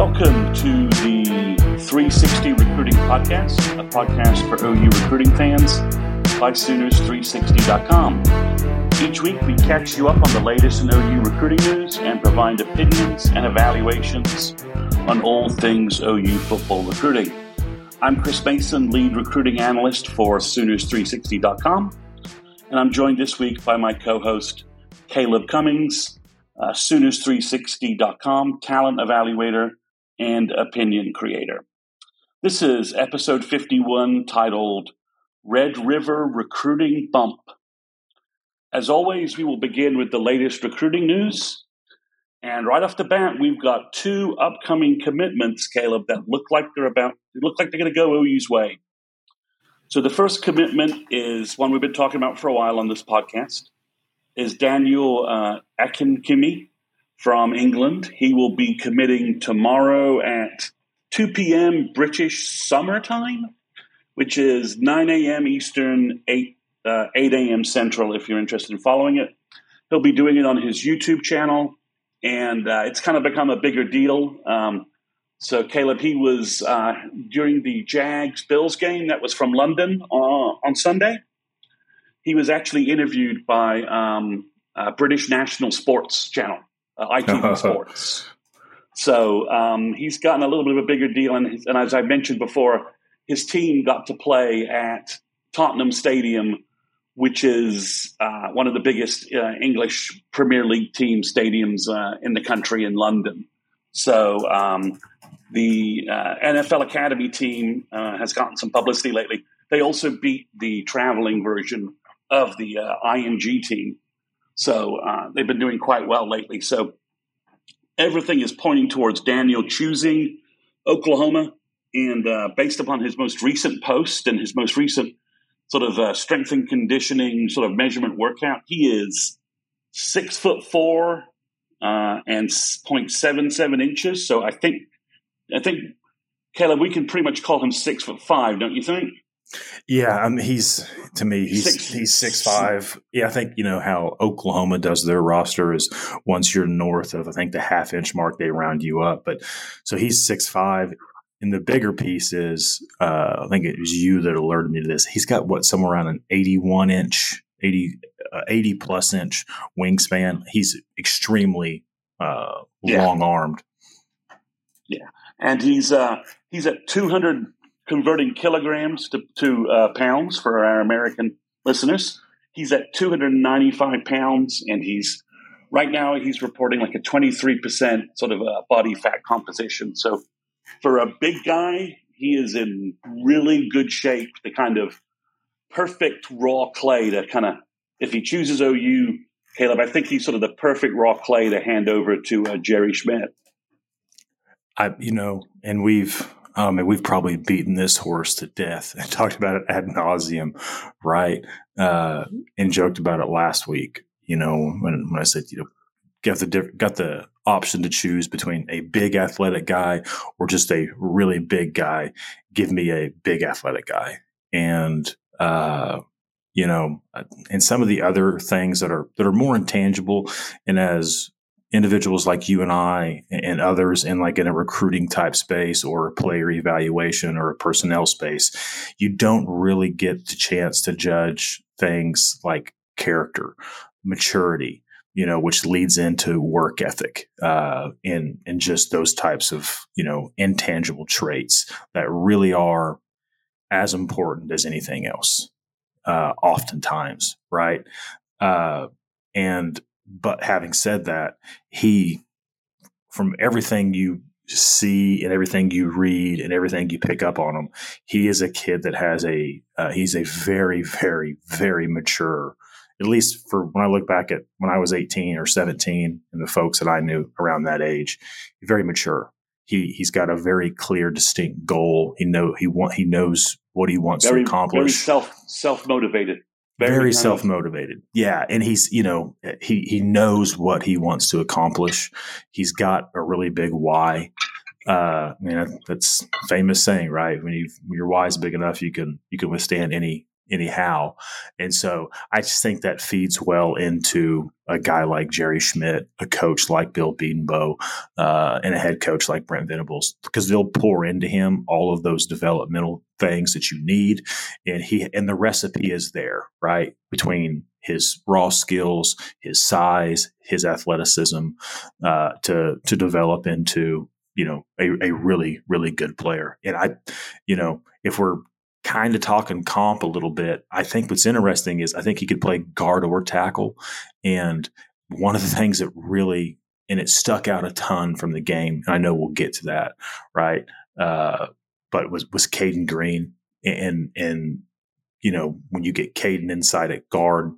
Welcome to the 360 Recruiting Podcast, a podcast for OU recruiting fans by Sooners360.com. Each week, we catch you up on the latest in OU recruiting news and provide opinions and evaluations on all things OU football recruiting. I'm Chris Mason, lead recruiting analyst for Sooners360.com, and I'm joined this week by my co host, Caleb Cummings, uh, Sooners360.com talent evaluator and opinion creator. This is episode 51 titled Red River Recruiting Bump. As always, we will begin with the latest recruiting news. And right off the bat, we've got two upcoming commitments, Caleb, that look like they're about look like they're going to go OU's way. So the first commitment is one we've been talking about for a while on this podcast. Is Daniel uh, Akinkunmi from England. He will be committing tomorrow at 2 p.m. British summer time, which is 9 a.m. Eastern, 8, uh, 8 a.m. Central, if you're interested in following it. He'll be doing it on his YouTube channel, and uh, it's kind of become a bigger deal. Um, so, Caleb, he was uh, during the Jags Bills game that was from London uh, on Sunday. He was actually interviewed by um, British National Sports Channel uh, ITV Sports. So um, he's gotten a little bit of a bigger deal, and, and, as I mentioned before, his team got to play at Tottenham Stadium, which is uh, one of the biggest uh, English Premier League team stadiums uh, in the country in London. So um, the uh, NFL Academy team uh, has gotten some publicity lately. They also beat the traveling version of the IMG team. So uh, they've been doing quite well lately. So everything is pointing towards Daniel choosing Oklahoma. And uh, based upon his most recent post and his most recent sort of uh, strength and conditioning sort of measurement workout, he is six foot four uh, and 0.77 inches. So I think, I think, Caleb, we can pretty much call him six foot five, don't you think? Yeah, I mean, he's to me he's six, he's six five. Yeah, I think you know how Oklahoma does their roster is once you're north of I think the half inch mark they round you up. But so he's six five. And the bigger piece is uh, I think it was you that alerted me to this. He's got what somewhere around an eighty one inch, 80, uh, 80 plus inch wingspan. He's extremely uh, yeah. long armed. Yeah, and he's uh, he's at two hundred converting kilograms to, to uh, pounds for our American listeners. He's at 295 pounds, and he's right now he's reporting like a 23% sort of a body fat composition. So for a big guy, he is in really good shape. The kind of perfect raw clay to kind of, if he chooses OU, Caleb, I think he's sort of the perfect raw clay to hand over to uh, Jerry Schmidt. I, you know, and we've I mean, we've probably beaten this horse to death and talked about it ad nauseum, right? Uh, and joked about it last week. You know, when, when I said, you know, got the got the option to choose between a big athletic guy or just a really big guy. Give me a big athletic guy, and uh, you know, and some of the other things that are that are more intangible, and as individuals like you and I and others in like in a recruiting type space or a player evaluation or a personnel space, you don't really get the chance to judge things like character, maturity, you know, which leads into work ethic, uh, and, and just those types of, you know, intangible traits that really are as important as anything else, uh, oftentimes, right? Uh, and but having said that, he, from everything you see and everything you read and everything you pick up on him, he is a kid that has a, uh, he's a very, very, very mature, at least for when I look back at when I was 18 or 17 and the folks that I knew around that age, very mature. He, he's got a very clear, distinct goal. He know he want he knows what he wants very, to accomplish. Very self self motivated very, very self motivated. Yeah, and he's you know he he knows what he wants to accomplish. He's got a really big why. Uh, you know that's famous saying, right? When you when your why is big enough, you can you can withstand any anyhow. And so I just think that feeds well into a guy like Jerry Schmidt, a coach like Bill Bedenbaugh, uh, and a head coach like Brent Venables, because they'll pour into him all of those developmental things that you need. And he, and the recipe is there, right? Between his raw skills, his size, his athleticism, uh, to, to develop into, you know, a, a really, really good player. And I, you know, if we're kind of talking comp a little bit, I think what's interesting is I think he could play guard or tackle. And one of the things that really, and it stuck out a ton from the game, and I know we'll get to that, right? Uh, but was was Cayden Green and and you know when you get Cayden inside at guard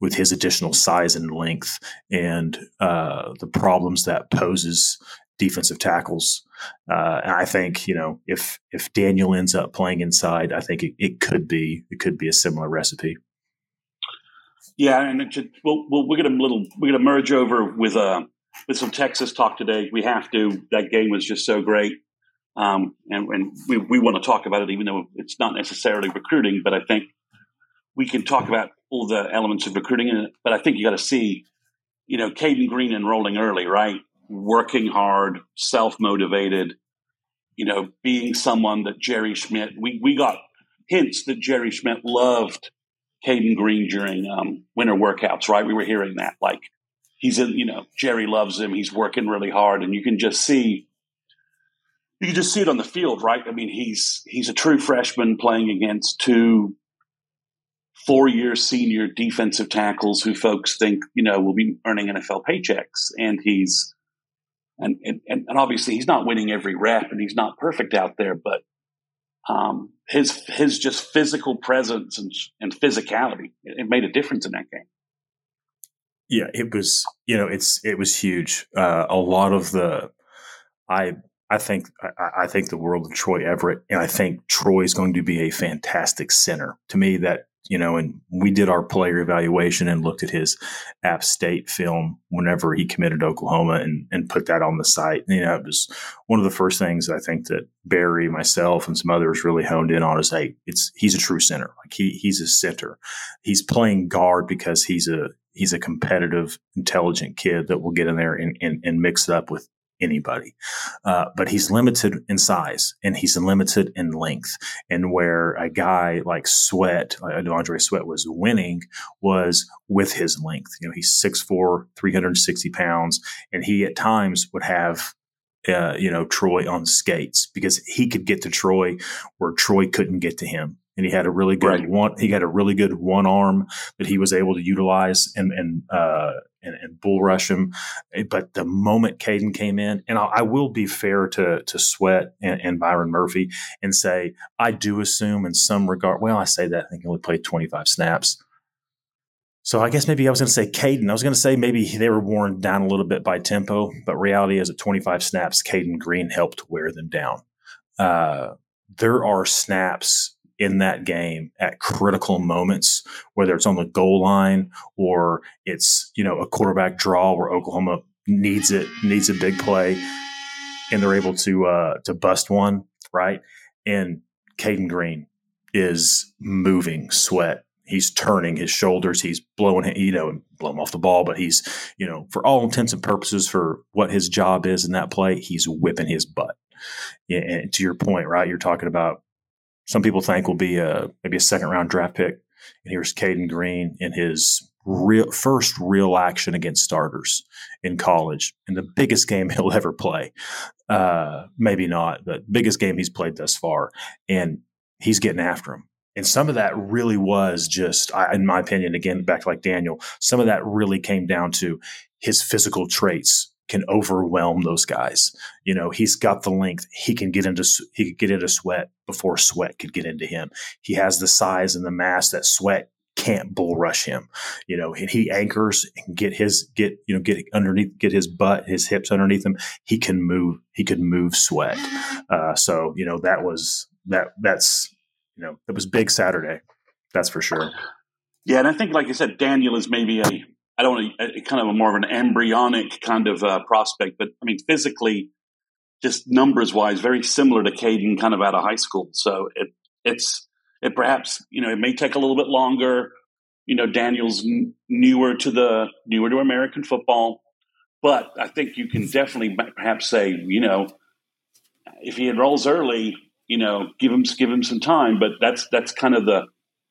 with his additional size and length and uh, the problems that poses defensive tackles. Uh, and I think you know if if Daniel ends up playing inside, I think it, it could be it could be a similar recipe. Yeah, and should, well, well, we're gonna little we're gonna merge over with uh with some Texas talk today. We have to. That game was just so great, um, and and we we want to talk about it, even though it's not necessarily recruiting. But I think we can talk about all the elements of recruiting in it. But I think you got to see, you know, Cayden Green enrolling early, right? Working hard, self motivated, you know, being someone that Jerry Schmidt, we, we got hints that Jerry Schmidt loved Cayden Green during um, winter workouts, right? We were hearing that. Like, he's in, you know, Jerry loves him. He's working really hard. And you can just see, you can just see it on the field, right? I mean, he's, he's a true freshman playing against two four year senior defensive tackles who folks think, you know, will be earning NFL paychecks. And he's, and, and, and obviously he's not winning every rep and he's not perfect out there, but um, his his just physical presence and, and physicality it, it, made a difference in that game. Yeah, it was you know it's it was huge. Uh, a lot of the I I think I, I, think the world of Troy Everett, and I think Troy is going to be a fantastic center. To me, that you know, and we did our player evaluation and looked at his App State film whenever he committed Oklahoma and, and put that on the site. You know, it was one of the first things I think that Barry, myself, and some others really honed in on is, hey, it's he's a true center. Like he he's a center. He's playing guard because he's a he's a competitive, intelligent kid that will get in there and, and, and mix it up with anybody. Uh, but he's limited in size and he's limited in length. And where a guy like Sweat, like Andre Sweat was winning was with his length. You know, he's 6'4, 360 pounds, and he at times would have uh, you know, Troy on skates because he could get to Troy where Troy couldn't get to him and he had a really good right. one. He had a really good one arm that he was able to utilize and and uh, and, and bull rush him. But the moment Cayden came in, and I, I will be fair to to Sweat and, and, Byron Murphy and say I do assume in some regard. Well, I say that I think he only played twenty five snaps. So I guess maybe I was going to say Cayden. I was going to say maybe they were worn down a little bit by tempo, but reality is at 25 snaps, Cayden Green helped wear them down. uh, there are snaps in that game at critical moments, whether it's on the goal line or it's you know a quarterback draw where Oklahoma needs it needs a big play, and they're able to uh, to bust one right. And Cayden Green is moving sweat. He's turning his shoulders. He's blowing, you know, blow him off the ball, but he's, you know, for all intents and purposes, for what his job is in that play, he's whipping his butt. Yeah, and to your point, right? You're talking about some people think will be a maybe a second round draft pick. And here's Cayden Green in his real first real action against starters in college in the biggest game he'll ever play. Uh, maybe not, but biggest game he's played thus far. And he's getting after him. And some of that really was just, in my opinion, again, back like Daniel, some of that really came down to his physical traits can overwhelm those guys. You know, he's got the length. He can get into he could get into sweat before sweat could get into him. He has the size and the mass that sweat can't bull rush him. You know, and he anchors and get his get you know get underneath get his butt his hips underneath him. He can move. He could move sweat. Uh, so you know that was that that's you know it was big Saturday. That's for sure. Yeah, and I think like I said, Daniel is maybe a I don't know, a, kind of a more of an embryonic kind of uh, prospect, but I mean, physically, just numbers wise, very similar to Cayden kind of out of high school. So it, it's, it perhaps, you know, it may take a little bit longer. You know, Daniel's n- newer to the, newer to American football, but I think you can definitely perhaps say, you know, if he enrolls early, you know, give him, give him some time, but that's, that's kind of the,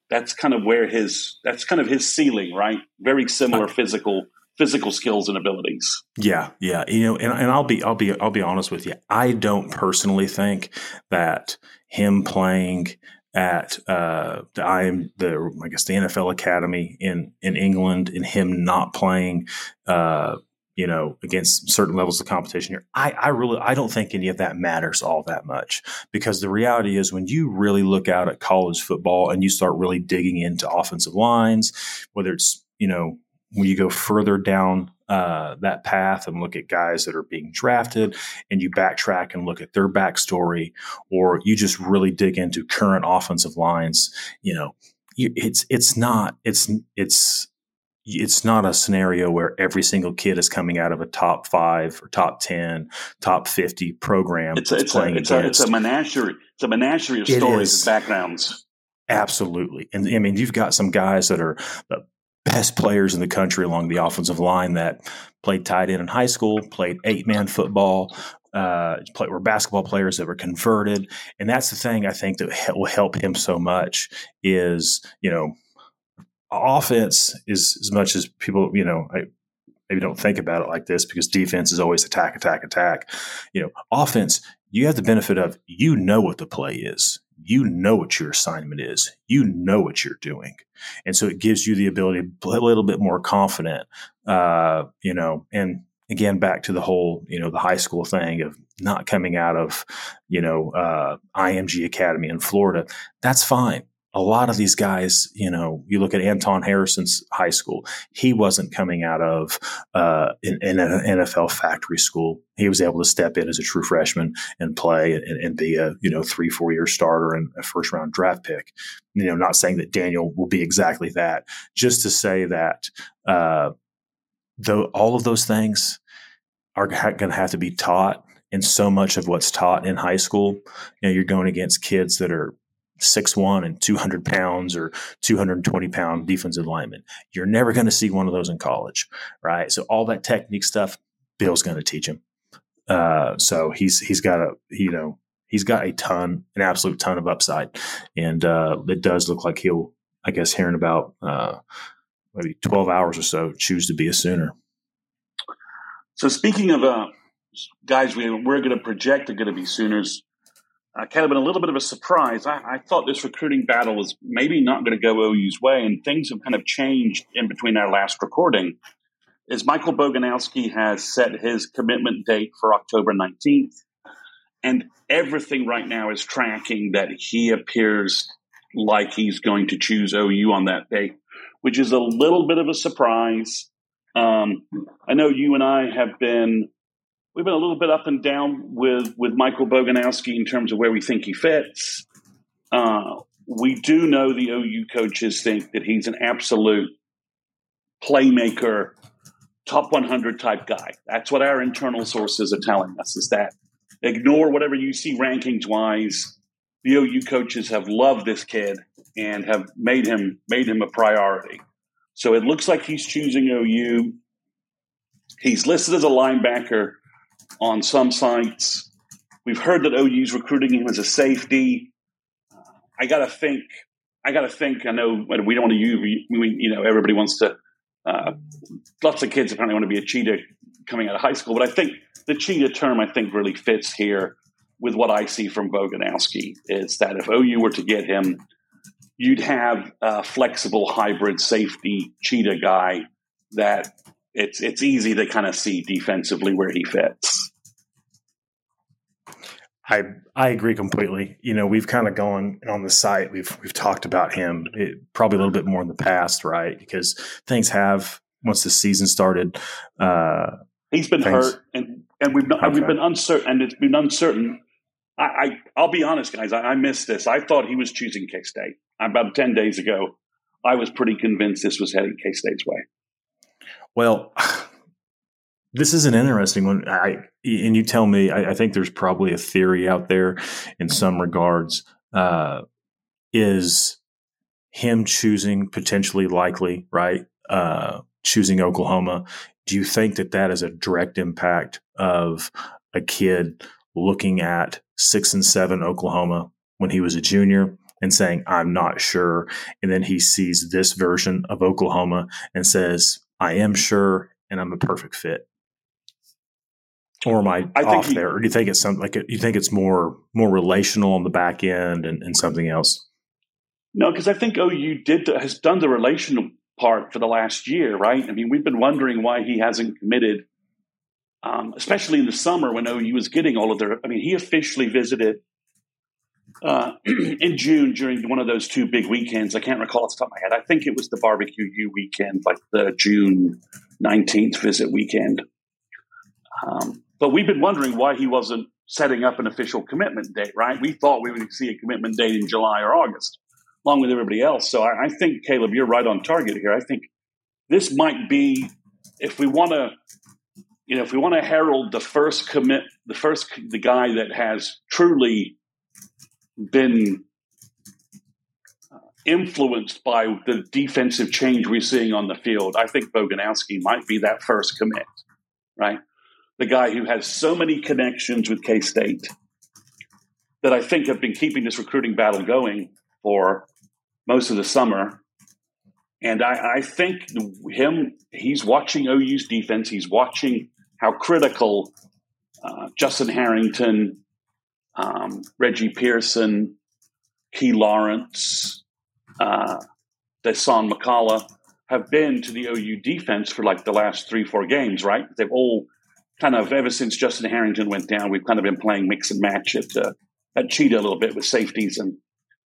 that's kind of where his that's kind of his ceiling, right? Very similar physical physical skills and abilities. Yeah, yeah. You know, and, and I'll be I'll be I'll be honest with you. I don't personally think that him playing at uh, the I am the I guess the NFL Academy in in England and him not playing uh, you know, against certain levels of competition here. I, I really, I don't think any of that matters all that much because the reality is when you really look out at college football and you start really digging into offensive lines, whether it's, you know, when you go further down uh, that path and look at guys that are being drafted and you backtrack and look at their backstory, or you just really dig into current offensive lines, you know, you, it's, it's not, it's, it's, it's not a scenario where every single kid is coming out of a top five or top 10, top 50 program. It's, it's, a, it's, a, it's a, menagerie. It's a menagerie of stories and backgrounds. Absolutely. And I mean, you've got some guys that are the best players in the country along the offensive line that played tight end in high school, played eight man football, uh, play, were basketball players that were converted. And that's the thing I think that will help him so much is, you know, offense is as much as people, you know, I maybe don't think about it like this because defense is always attack, attack, attack. You know, offense, you have the benefit of you know what the play is. You know what your assignment is. You know what you're doing. And so it gives you the ability to a little bit more confident, uh, you know, and again, back to the whole, you know, the high school thing of not coming out of, you know, uh, IMG Academy in Florida. That's fine a lot of these guys, you know, you look at Anton Harrison's high school. He wasn't coming out of uh, in, an NFL factory school. He was able to step in as a true freshman and play and, and be a you know three four year starter and a first round draft pick. You know, not saying that Daniel will be exactly that. Just to say that uh, though all of those things are going to have to be taught and so much of what's taught in high school, you know, you're going against kids that are six one and 200 pounds or 220 pound defensive lineman. You're never going to see one of those in college, right? So all that technique stuff, Bill's going to teach him. Uh, so he's he's got a you know he's got a ton, an absolute ton of upside, and uh, it does look like he'll, I guess, here in about uh, maybe 12 hours or so, choose to be a Sooner. So speaking of uh, guys, we, we're going to project are going to be Sooners uh, kind of been a little bit of a surprise. I, I, thought this recruiting battle was maybe not going to go OU's way, and things have kind of changed in between our last recording. Is Michael Boganowski has set his commitment date for October 19th, and everything right now is tracking that he appears like he's going to choose OU on that day, which is a little bit of a surprise. Um, I know you and I have been we've been a little bit up and down with with Michael Boganowski in terms of where we think he fits. Uh, we do know the OU coaches think that he's an absolute playmaker, top 100 type guy. That's what our internal sources are telling us is that ignore whatever you see rankings wise. The OU coaches have loved this kid and have made him made him a priority. So it looks like he's choosing OU. He's listed as a linebacker on some sites. We've heard that OU's recruiting him as a safety. I got to think. I got to think. I know we don't want to. We, you know, everybody wants to. Uh, lots of kids apparently want to be a cheetah coming out of high school, but I think the cheetah term I think really fits here with what I see from Boganowski is that if OU were to get him, you'd have a flexible hybrid safety cheetah guy that it's it's easy to kind of see defensively where he fits. I I agree completely. You know, we've kind of gone on the site. We've we've talked about him it, probably a little bit more in the past, right? Because things have once the season started. Uh, He's been things, hurt, and and we've not, okay. we've been uncertain, and it's been uncertain. I, I will be honest, guys. I, I missed this. I thought he was choosing K State about ten days ago. I was pretty convinced this was heading K State's way. Well, this is an interesting one. I and you tell me. I, I think there's probably a theory out there in some regards. Uh, is him choosing potentially likely right? Uh, choosing Oklahoma. Do you think that that is a direct impact of a kid looking at six and seven Oklahoma when he was a junior and saying, I'm not sure. And then he sees this version of Oklahoma and says, I am sure and I'm a perfect fit or am I, I off he, there? Or do you think it's something like you think it's more more relational on the back end and, and something else? No, because I think OU did has done the relational part for the last year, right? I mean, we've been wondering why he hasn't committed, um, especially in the summer when OU was getting all of their. I mean, he officially visited uh, in June during one of those two big weekends. I can't recall off the top of my head. I think it was the barbecue U weekend, like the June nineteenth visit weekend. Um, but we've been wondering why he wasn't setting up an official commitment date, right? We thought we would see a commitment date in July or August, along with everybody else. So I, I think, Caleb, you're right on target here. I think this might be, if we want to, you know, if we want to herald the first commit, the first, the guy that has truly been uh, influenced by the defensive change we're seeing on the field, I think Boganowski might be that first commit, right? the guy who has so many connections with K State that I think have been keeping this recruiting battle going for most of the summer. And I, I think him, he's watching OU's defense. He's watching how critical uh, Justin Harrington, um, Reggie Pearson, Key Lawrence, uh, Dasan McCullough have been to the OU defense for like the last three, four games, right? They've all kind of ever since Justin Harrington went down, we've kind of been playing mix and match at uh, at Cheetah a little bit with safeties and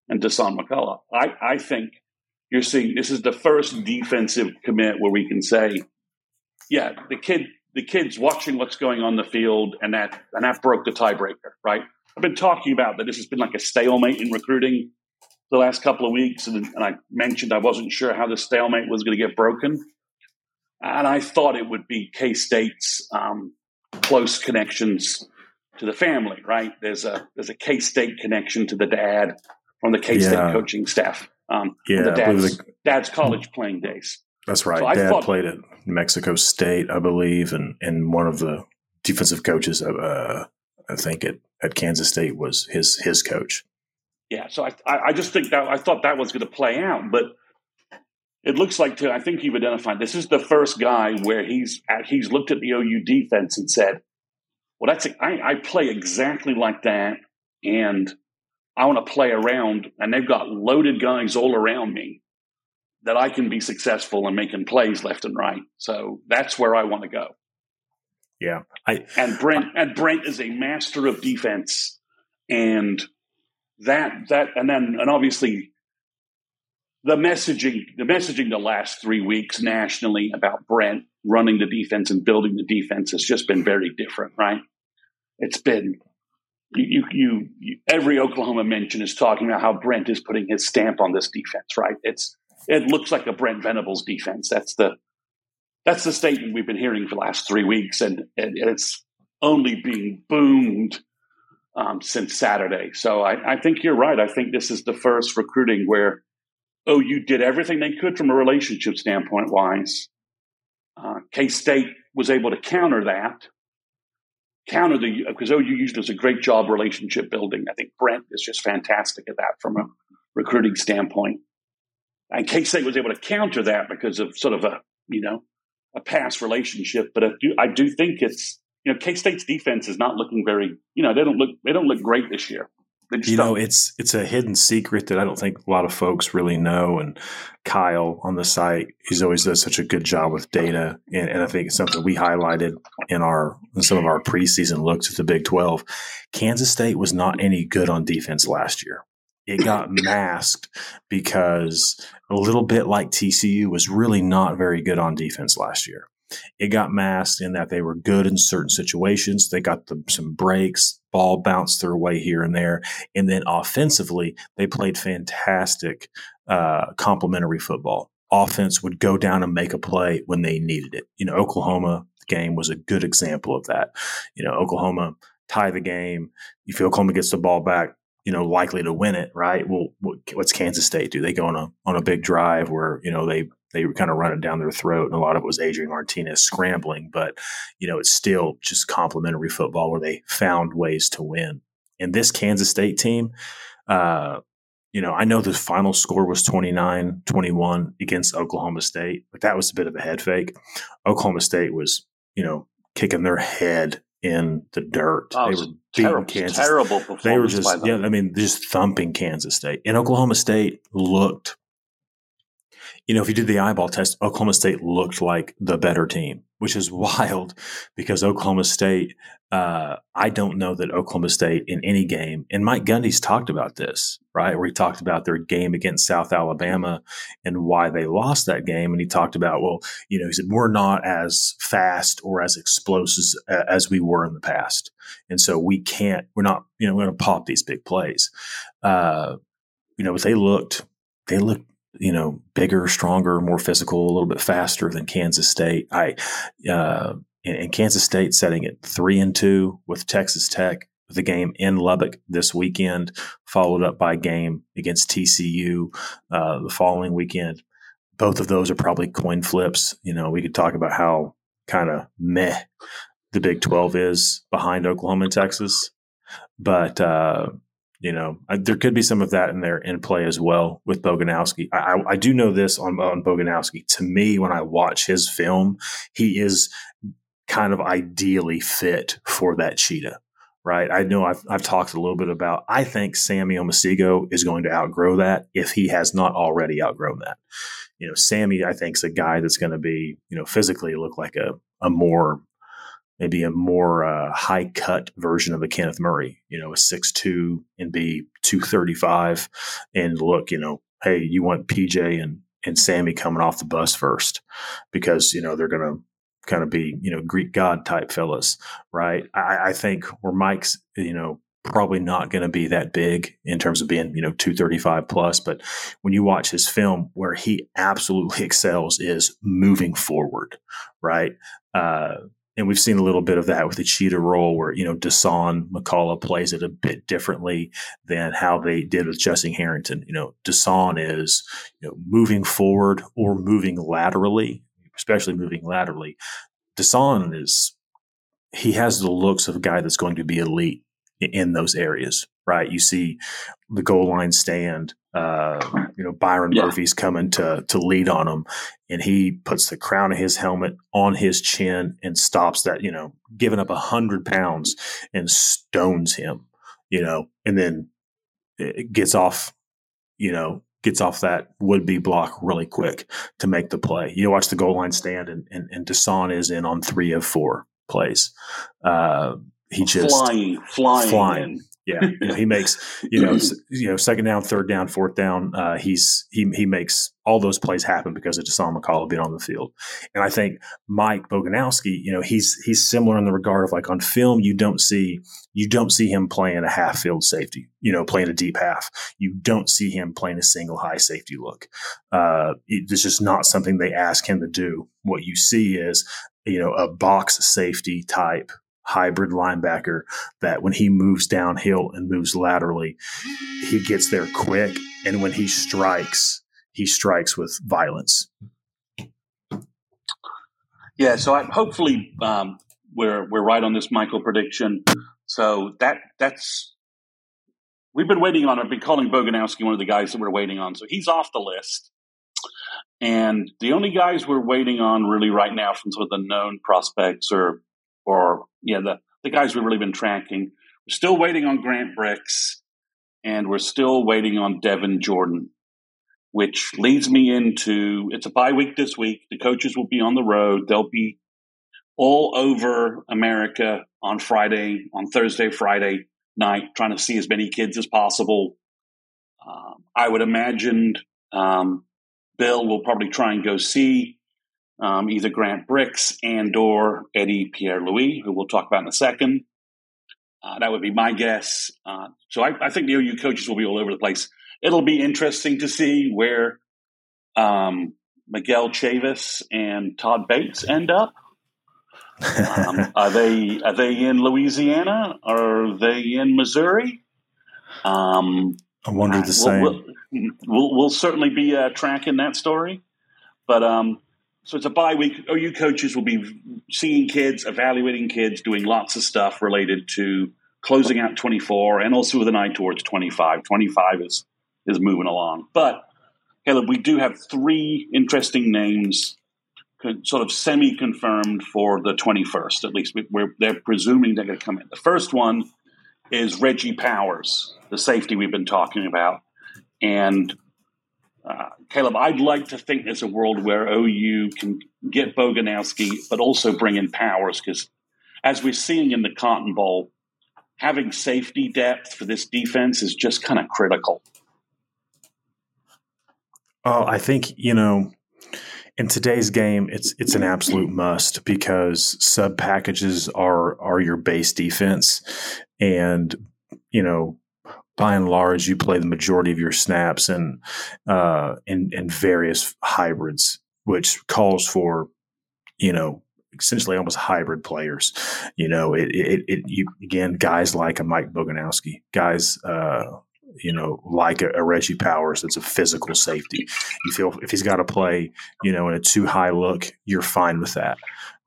and Dasan McCullough. I I think you're seeing this is the first defensive commit where we can say, yeah, the kid the kid's watching what's going on the field, and that and that broke the tiebreaker, right? I've been talking about that this has been like a stalemate in recruiting the last couple of weeks, and, and I mentioned I wasn't sure how the stalemate was going to get broken. And I thought it would be K State's um, close connections to the family, right? There's a there's a K State connection to the dad from the K State yeah. coaching staff. Um, yeah, the dad's, the, dad's college playing days. That's right. So Dad thought, played at Mexico State, I believe, and and one of the defensive coaches, uh, I think at, at Kansas State was his his coach. Yeah, so I I just think that I thought that was going to play out, but it looks like to I think you've identified this is the first guy where he's at, he's looked at the OU defense and said, "Well, that's I, I play exactly like that, and I want to play around, and they've got loaded guys all around me that I can be successful and making plays left and right. So that's where I want to go." Yeah, I, and Brent and Brent is a master of defense, and that that and then and obviously the messaging, the messaging the last three weeks nationally about Brent running the defense and building the defense has just been very different, right? It's been you, you, you, every Oklahoma mention is talking about how Brent is putting his stamp on this defense, right? It's it looks like a Brent Venables defense. That's the that's the statement we've been hearing for the last three weeks, and, and it's only being boomed um, since Saturday. So I, I think you're right. I think this is the first recruiting where OU did everything they could from a relationship standpoint wise. Uh, K State was able to counter that, counter the because OU usually does a great job relationship building. I think Brent is just fantastic at that from a recruiting standpoint. And K State was able to counter that because of sort of a you know a past relationship. But I do, I do think it's you know K State's defense is not looking very you know they don't look they don't look great this year you know, it's it's a hidden secret that I don't think a lot of folks really know. And Kyle on the site, he's always does such a good job with data, and, and I think it's something we highlighted in our in some of our preseason looks at the Big Twelve. Kansas State was not any good on defense last year. It got masked because a little bit like TCU was really not very good on defense last year. It got masked in that they were good in certain situations. They got the, some breaks, ball bounced their way here and there. And then offensively, they played fantastic uh, complementary football. Offense would go down and make a play when they needed it. You know, Oklahoma game was a good example of that. You know, Oklahoma tie the game. If Oklahoma gets the ball back, you know, likely to win it, right? Well, what's Kansas State do? They go on a on a big drive where you know they they kind of run it down their throat, and a lot of it was Adrian Martinez scrambling. But you know, it's still just complementary football where they found ways to win. And this Kansas State team, uh, you know, I know the final score was 29 21 against Oklahoma State, but that was a bit of a head fake. Oklahoma State was, you know, kicking their head in the dirt. Oh, they were beating terrible, Kansas. Terrible performance. They were just, yeah, I mean, just thumping Kansas State. And Oklahoma State looked you know, if you did the eyeball test, Oklahoma State looked like the better team, which is wild because Oklahoma State, uh, I don't know that Oklahoma State in any game, and Mike Gundy's talked about this, right? Where he talked about their game against South Alabama and why they lost that game. And he talked about, well, you know, he said, we're not as fast or as explosive as we were in the past. And so we can't, we're not, you know, we're going to pop these big plays. Uh, you know, but they looked, they looked you know, bigger, stronger, more physical, a little bit faster than Kansas State. I, uh, and, Kansas State setting it three and two with Texas Tech. The game in Lubbock this weekend, followed up by a game against TCU uh, the following weekend. Both of those are probably coin flips. You know, we could talk about how kind of meh the Big 12 is behind Oklahoma and Texas. But uh, you know, I, there could be some of that in there in play as well with Boganowski. I, I, I do know this on, on Boganowski. To me, when I watch his film, he is kind of ideally fit for that cheetah, right? I know I've, I've talked a little bit about, I think Sammy Omosigho is going to outgrow that if he has not already outgrown that. You know, Sammy, I think, is a guy that's going to be, you know, physically look like a, a more maybe a more uh, high cut version of a Kenneth Murray, you know, a six two and be 235 and look, you know, hey, you want PJ and, and Sammy coming off the bus first because, you know, they're going to kind of be, you know, Greek God type fellas, right? I, I think where Mike's, you know, probably not going to be that big in terms of being, you know, 235 plus. But when you watch his film, where he absolutely excels is moving forward, right? Uh, and we've seen a little bit of that with the cheetah role where, you know, Dasan McCullough plays it a bit differently than how they did with Jesse Harrington. You know, Dasan is, you know, moving forward or moving laterally, especially moving laterally. Dasan is, he has the looks of a guy that's going to be elite in those areas, right? You see the goal line stand, uh, you know, Byron yeah. Murphy's coming to to lead on him, and he puts the crown of his helmet on his chin and stops that, you know, giving up a hundred pounds and stones him, you know, and then it gets off, you know, gets off that would be block really quick to make the play. You watch the goal line stand, and and, and Dasan is in on three of four plays. Uh, he just flying, flying, flying. Yeah, you know, he makes you know you know second down, third down, fourth down. Uh, he's he he makes all those plays happen because of Dasan McCullough being on the field. And I think Mike Boganowski, you know, he's he's similar in the regard of like on film, you don't see you don't see him playing a half field safety, you know, playing a deep half. You don't see him playing a single high safety look. Uh, it's just not something they ask him to do. What you see is you know a box safety type hybrid linebacker that when he moves downhill and moves laterally, he gets there quick. And when he strikes, he strikes with violence. Yeah, so I, hopefully um, we're we're right on this Michael prediction. So that that's we've been waiting on. I've been calling Boganowski one of the guys that we're waiting on. So he's off the list. And the only guys we're waiting on really right now from some of the known prospects or or yeah, the, the guys we've really been tracking. We're still waiting on Grant Brix, and we're still waiting on Devon Jordan, which leads me into it's a bye week this week. The coaches will be on the road. They'll be all over America on Friday, on Thursday, Friday night, trying to see as many kids as possible. Um, I would imagine um, Bill will probably try and go see um, either Grant Brix and or Eddie Pierre Louis, who we'll talk about in a second. Uh, that would be my guess. Uh, so I, I, think the OU coaches will be all over the place. It'll be interesting to see where um, Miguel Chavis and Todd Bates end up. Um, are they are they in Louisiana? Are they in Missouri? Um, I wonder the same. We'll, we'll, we'll certainly be uh, tracking that story, but um, so it's a bye week. OU coaches will be seeing kids, evaluating kids, doing lots of stuff related to closing out 24 and also with an eye towards 25. 25 is, is moving along. But, Caleb, we do have three interesting names sort of semi confirmed for the 21st, at least. We're, they're presuming they're going to come in. The first one is Reggie Powers, the safety we've been talking about. And uh, Caleb, I'd like to think there's a world where OU can get Boganowski, but also bring in Powers, because as we're seeing in the Cotton Bowl, having safety depth for this defense is just kind of critical. Oh, I think you know, in today's game, it's it's an absolute must because sub packages are are your base defense, and you know by and large, you play the majority of your snaps in uh, in, in various hybrids, which calls for you know essentially almost hybrid players. You know, it, it, it you again guys like a Mike Boganowski, guys uh, you know, like a, a, Reggie Powers that's a physical safety. You feel if he's got to play, you know, in a two high look, you're fine with that,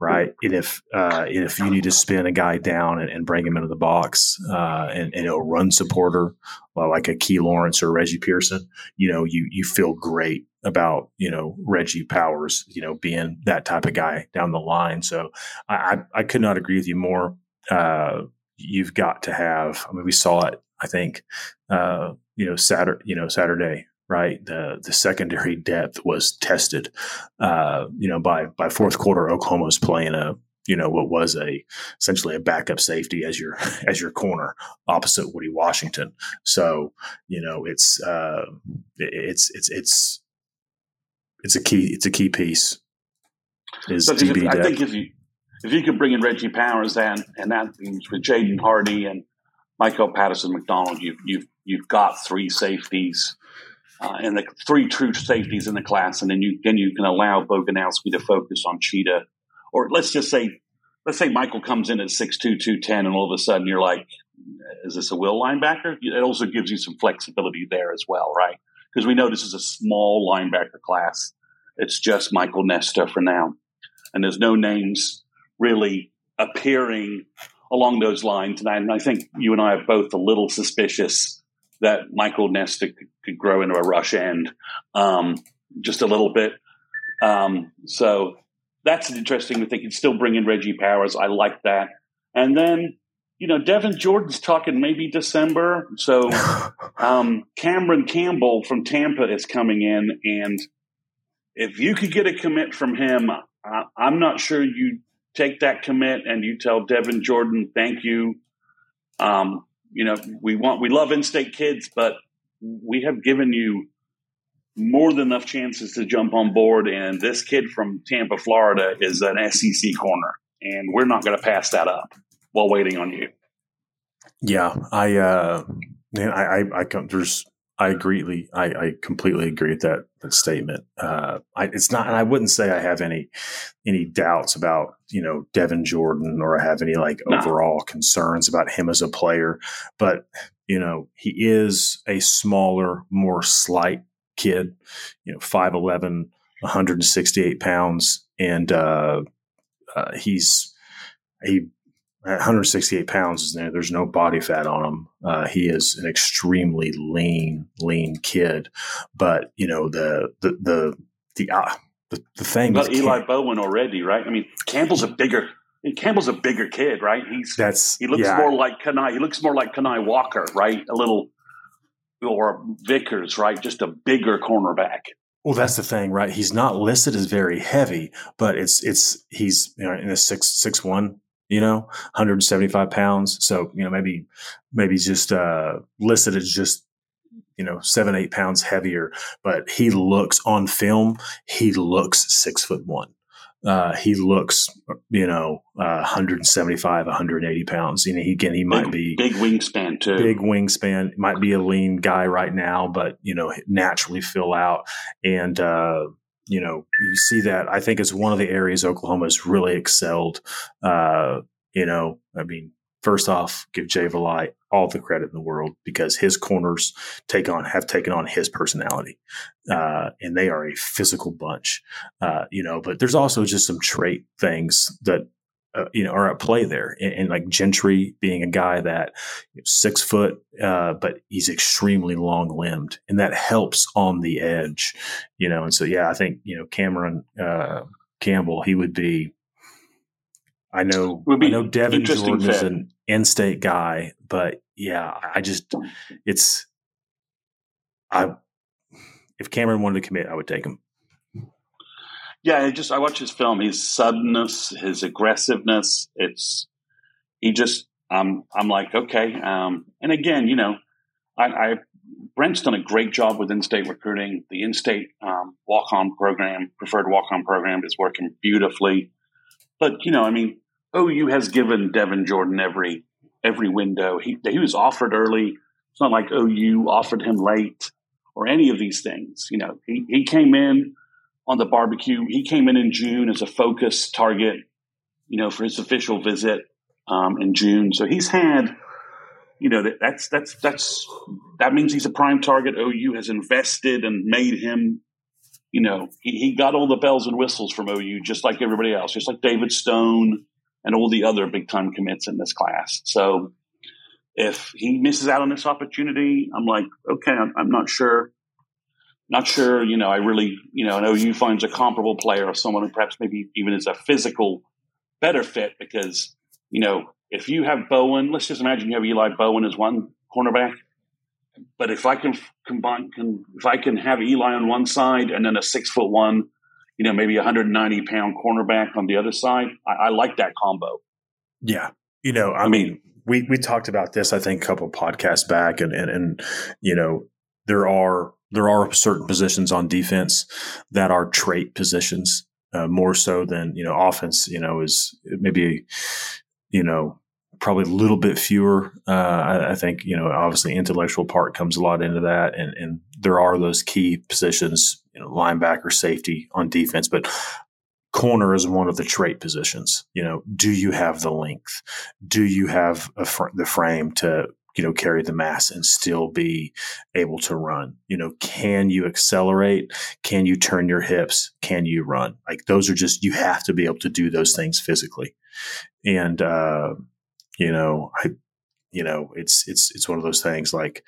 right? And if uh, and if you need to spin a guy down and, and bring him into the box uh, and, and a run supporter like a Key Lawrence or Reggie Pearson, you know, you you feel great about you know Reggie Powers, you know, being that type of guy down the line. So I I, I could not agree with you more. Uh, you've got to have. I mean, we saw it I think, uh, you know, Saturday, you know, Saturday, right? The the secondary depth was tested. Uh, you know, by by fourth quarter, Oklahoma was playing a you know what was a essentially a backup safety as your as your corner opposite Woody Washington. So you know it's uh, it's it's it's it's a key it's a key piece. Is so DB I think if you if you could bring in Reggie Powers and and that means with Jaden Hardy and Michael Patterson McDonald, you've you've you've got three safeties uh, and the three true safeties in the class, and then you then you can allow Boganowski to focus on Cheetah, or let's just say let's say Michael comes in at six two two ten, and all of a sudden you're like, is this a will linebacker? It also gives you some flexibility there as well, right? Because we know this is a small linebacker class. It's just Michael Nesta for now, and there's no names really appearing along those lines. And I, and I, think you and I are both a little suspicious that Michael Nesta could, could grow into a rush end um, just a little bit. Um, so that's interesting that they can still bring in Reggie Powers. I like that. And then, you know, Devon Jordan's talking maybe December. So um, Cameron Campbell from Tampa is coming in. And if you could get a commit from him, I, I'm not sure you take that commit and you tell Devon Jordan, thank you. Um, you know, we want we love in-state kids, but we have given you more than enough chances to jump on board. And this kid from Tampa, Florida, is an SEC corner, and we're not going to pass that up while waiting on you. Yeah, I, uh, man, I, I, I come, there's, I agree. I, I completely agree with that, that statement. Uh, I, it's not, and I wouldn't say I have any, any doubts about, you know, Devon Jordan or I have any like no. overall concerns about him as a player, but you know, he is a smaller, more slight kid, you know, 5'11, 168 pounds. And, uh, uh, he's, he 168 pounds is there. There's no body fat on him. Uh, he is an extremely lean, lean kid. But you know the the the the uh, the, the thing. But Eli Cam- Bowen already, right? I mean, Campbell's a bigger. Campbell's a bigger kid, right? He's that's he looks yeah. more like Kani. He looks more like Kani Walker, right? A little or Vickers, right? Just a bigger cornerback. Well, that's the thing, right? He's not listed as very heavy, but it's it's he's you know, in a six six one you know, 175 pounds. So, you know, maybe, maybe just, uh, listed as just, you know, seven, eight pounds heavier, but he looks on film, he looks six foot one. Uh, he looks, you know, uh, 175, 180 pounds. You know, he, again, he might big, be big wingspan too. Big wingspan. Might be a lean guy right now, but you know, naturally fill out. And uh, you know, you see that. I think it's one of the areas Oklahoma has really excelled. Uh, you know, I mean, first off, give Jay Valai all the credit in the world because his corners take on have taken on his personality, uh, and they are a physical bunch. Uh, you know, but there's also just some trait things that uh, you know, are at play there. And, and, like Gentry being a guy that six foot, uh, but he's extremely long limbed, and that helps on the edge, you know. And so, yeah, I think you know Cameron uh, Campbell, he would be. I know, I know Devon Jordan fit. is an in-state guy, but yeah, I just it's I if Cameron wanted to commit, I would take him. Yeah, I just I watch his film. His suddenness, his aggressiveness. It's he just um I'm like okay. Um, and again, you know, I, I Brent's done a great job with in-state recruiting. The in-state um, walk-on program, preferred walk-on program, is working beautifully. But you know, I mean, OU has given Devon Jordan every every window. He he was offered early. It's not like OU offered him late or any of these things. You know, he he came in on the barbecue. He came in in June as a focus target, you know, for his official visit um, in June. So he's had, you know, that, that's that's that's that means he's a prime target. OU has invested and made him, you know, he, he got all the bells and whistles from OU, just like everybody else, just like David Stone and all the other big time commits in this class. So if he misses out on this opportunity, I'm like, okay, I'm, I'm not sure not sure, you know, I really, you know, I know you finds a comparable player or someone who perhaps maybe even is a physical better fit because, you know, if you have Bowen, let's just imagine you have Eli Bowen as one cornerback. But if I can combine, can, if I can have Eli on one side and then a six foot one, you know, maybe 190 pound cornerback on the other side, I, I like that combo. Yeah. You know, I, I mean, mean, we, we talked about this, I think, a couple podcasts back, and, and, and, you know, there are there are certain positions on defense that are trait positions uh, more so than you know offense. You know is maybe you know probably a little bit fewer. Uh, I, I, think you know obviously intellectual part comes a lot into that, and and there are those key positions, you know, linebacker, safety on defense, but. Corner is one of the trait positions. You know, do you have the length? Do you have fr- the frame to you know, carry the mass and still be able to run? You know, can you accelerate? Can you turn your hips? Can you run? Like those are just, you have to be able to do those things physically. And, uh, you know, I, you know, it's, it's, it's one of those things like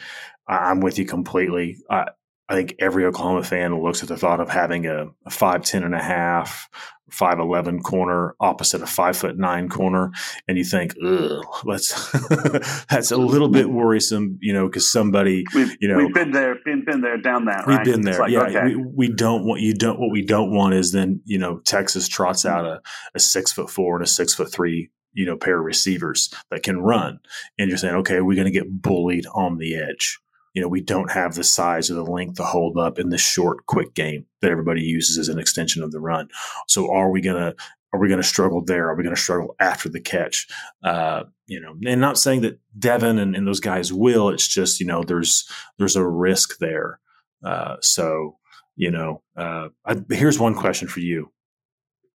I'm with you completely. I, I think every Oklahoma fan looks at the thought of having a, a 5'10 and a half, 5'11 corner opposite a 5 foot 9 corner. And you think, ugh, let's, that's a little bit worrisome, you know, because somebody, we've, you know, we've been there, been, been there, down that, We've been there. Like, yeah. Okay. We, we, don't want, you don't, what we don't want is then, you know, Texas trots mm-hmm. out a, a six foot four and a six foot three you know, pair of receivers that can run. And you're saying, okay, we're going to get bullied on the edge. You know, we don't have the size or the length to hold up in the short, quick game that everybody uses as an extension of the run. So are we going to are we going to struggle there? Are we going to struggle after the catch? Uh, you know, and not saying that Devon and, and, those guys will. It's just you know, there's there's a risk there. Uh, so you know, uh, I, here's one question for you: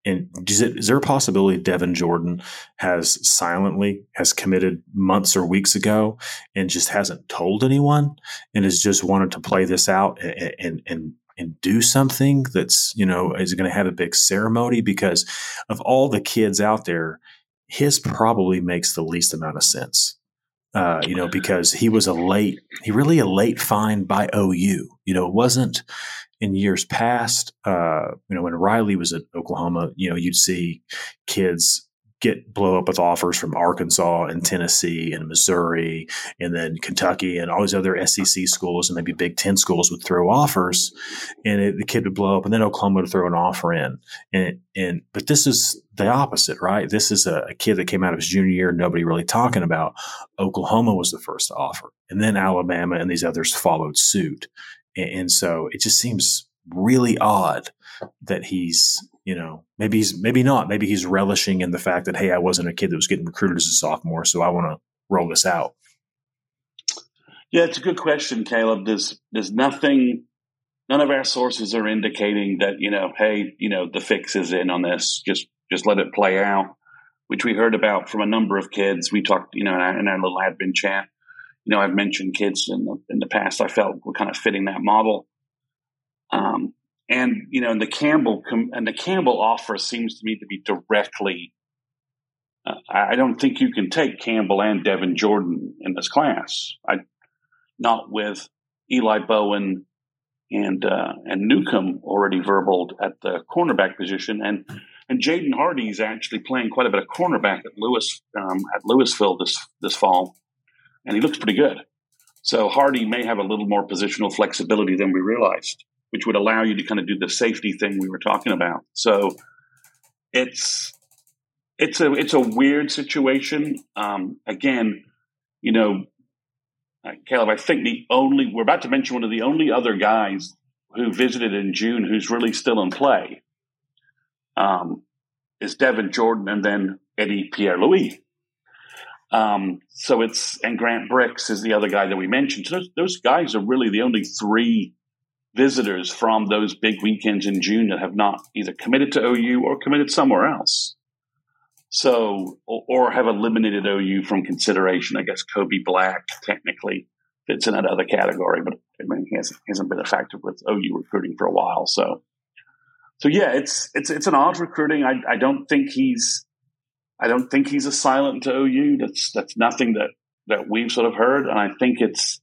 and is, it, is there a possibility Devon Jordan has silently has committed months or weeks ago and just hasn't told anyone and has just wanted to play this out and and and, and do something that's you know is going to have a big ceremony because of all the kids out there, his probably makes the least amount of sense. Uh, you know, because he was a late, he really a late find by OU. You know, it wasn't in years past, uh, you know, when Riley was at Oklahoma, you know, you'd see kids get blow up with offers from Arkansas and Tennessee and Missouri and then Kentucky and all these other SEC schools and maybe Big Ten schools would throw offers, and it, the kid would blow up, and then Oklahoma would throw an offer in, and and but this is the opposite, right? This is a, a kid that came out of his junior year, nobody really talking about. Oklahoma was the first to offer, and then Alabama and these others followed suit, and, so it just seems really odd that he's you know maybe he's maybe not. Maybe he's relishing in the fact that hey i wasn't a kid that was getting recruited as a sophomore so i want to roll this out. Yeah it's a good question caleb. There's there's nothing none of our sources are indicating that you know hey you know the fix is in on this. Just just let it play out which we heard about from a number of kids. We talked you know in our, in our little admin chat you know i've mentioned kids in the in the past i felt were kind of fitting that model um, and you know, and the Campbell and the Campbell offer seems to me to be directly. Uh, I don't think you can take Campbell and Devon Jordan in this class. I not with Eli Bowen and uh, and Newcomb already verbaled at the cornerback position, and and Jaden Hardy is actually playing quite a bit of cornerback at Lewis um, at Louisville this this fall, and he looks pretty good. So Hardy may have a little more positional flexibility than we realized which would allow you to kind of do the safety thing we were talking about. So it's it's a it's a weird situation. Um, again, you know, uh, Caleb, I think the only we're about to mention one of the only other guys who visited in June who's really still in play um, is Devon Jordan, and then Eddie Pierre Louis. Um, so it's and Grant Brix is the other guy that we mentioned. So those, those guys are really the only three visitors from those big weekends in June that have not either committed to OU or committed somewhere else. So, or, or have eliminated OU from consideration. I guess Kobe Black technically fits in that other category, but I mean, he hasn't, hasn't been factor with OU recruiting for a while. So, so yeah, it's it's it's an odd recruiting. I I don't think he's I don't think he's a silent to OU. That's that's nothing that that we've sort of heard, and I think it's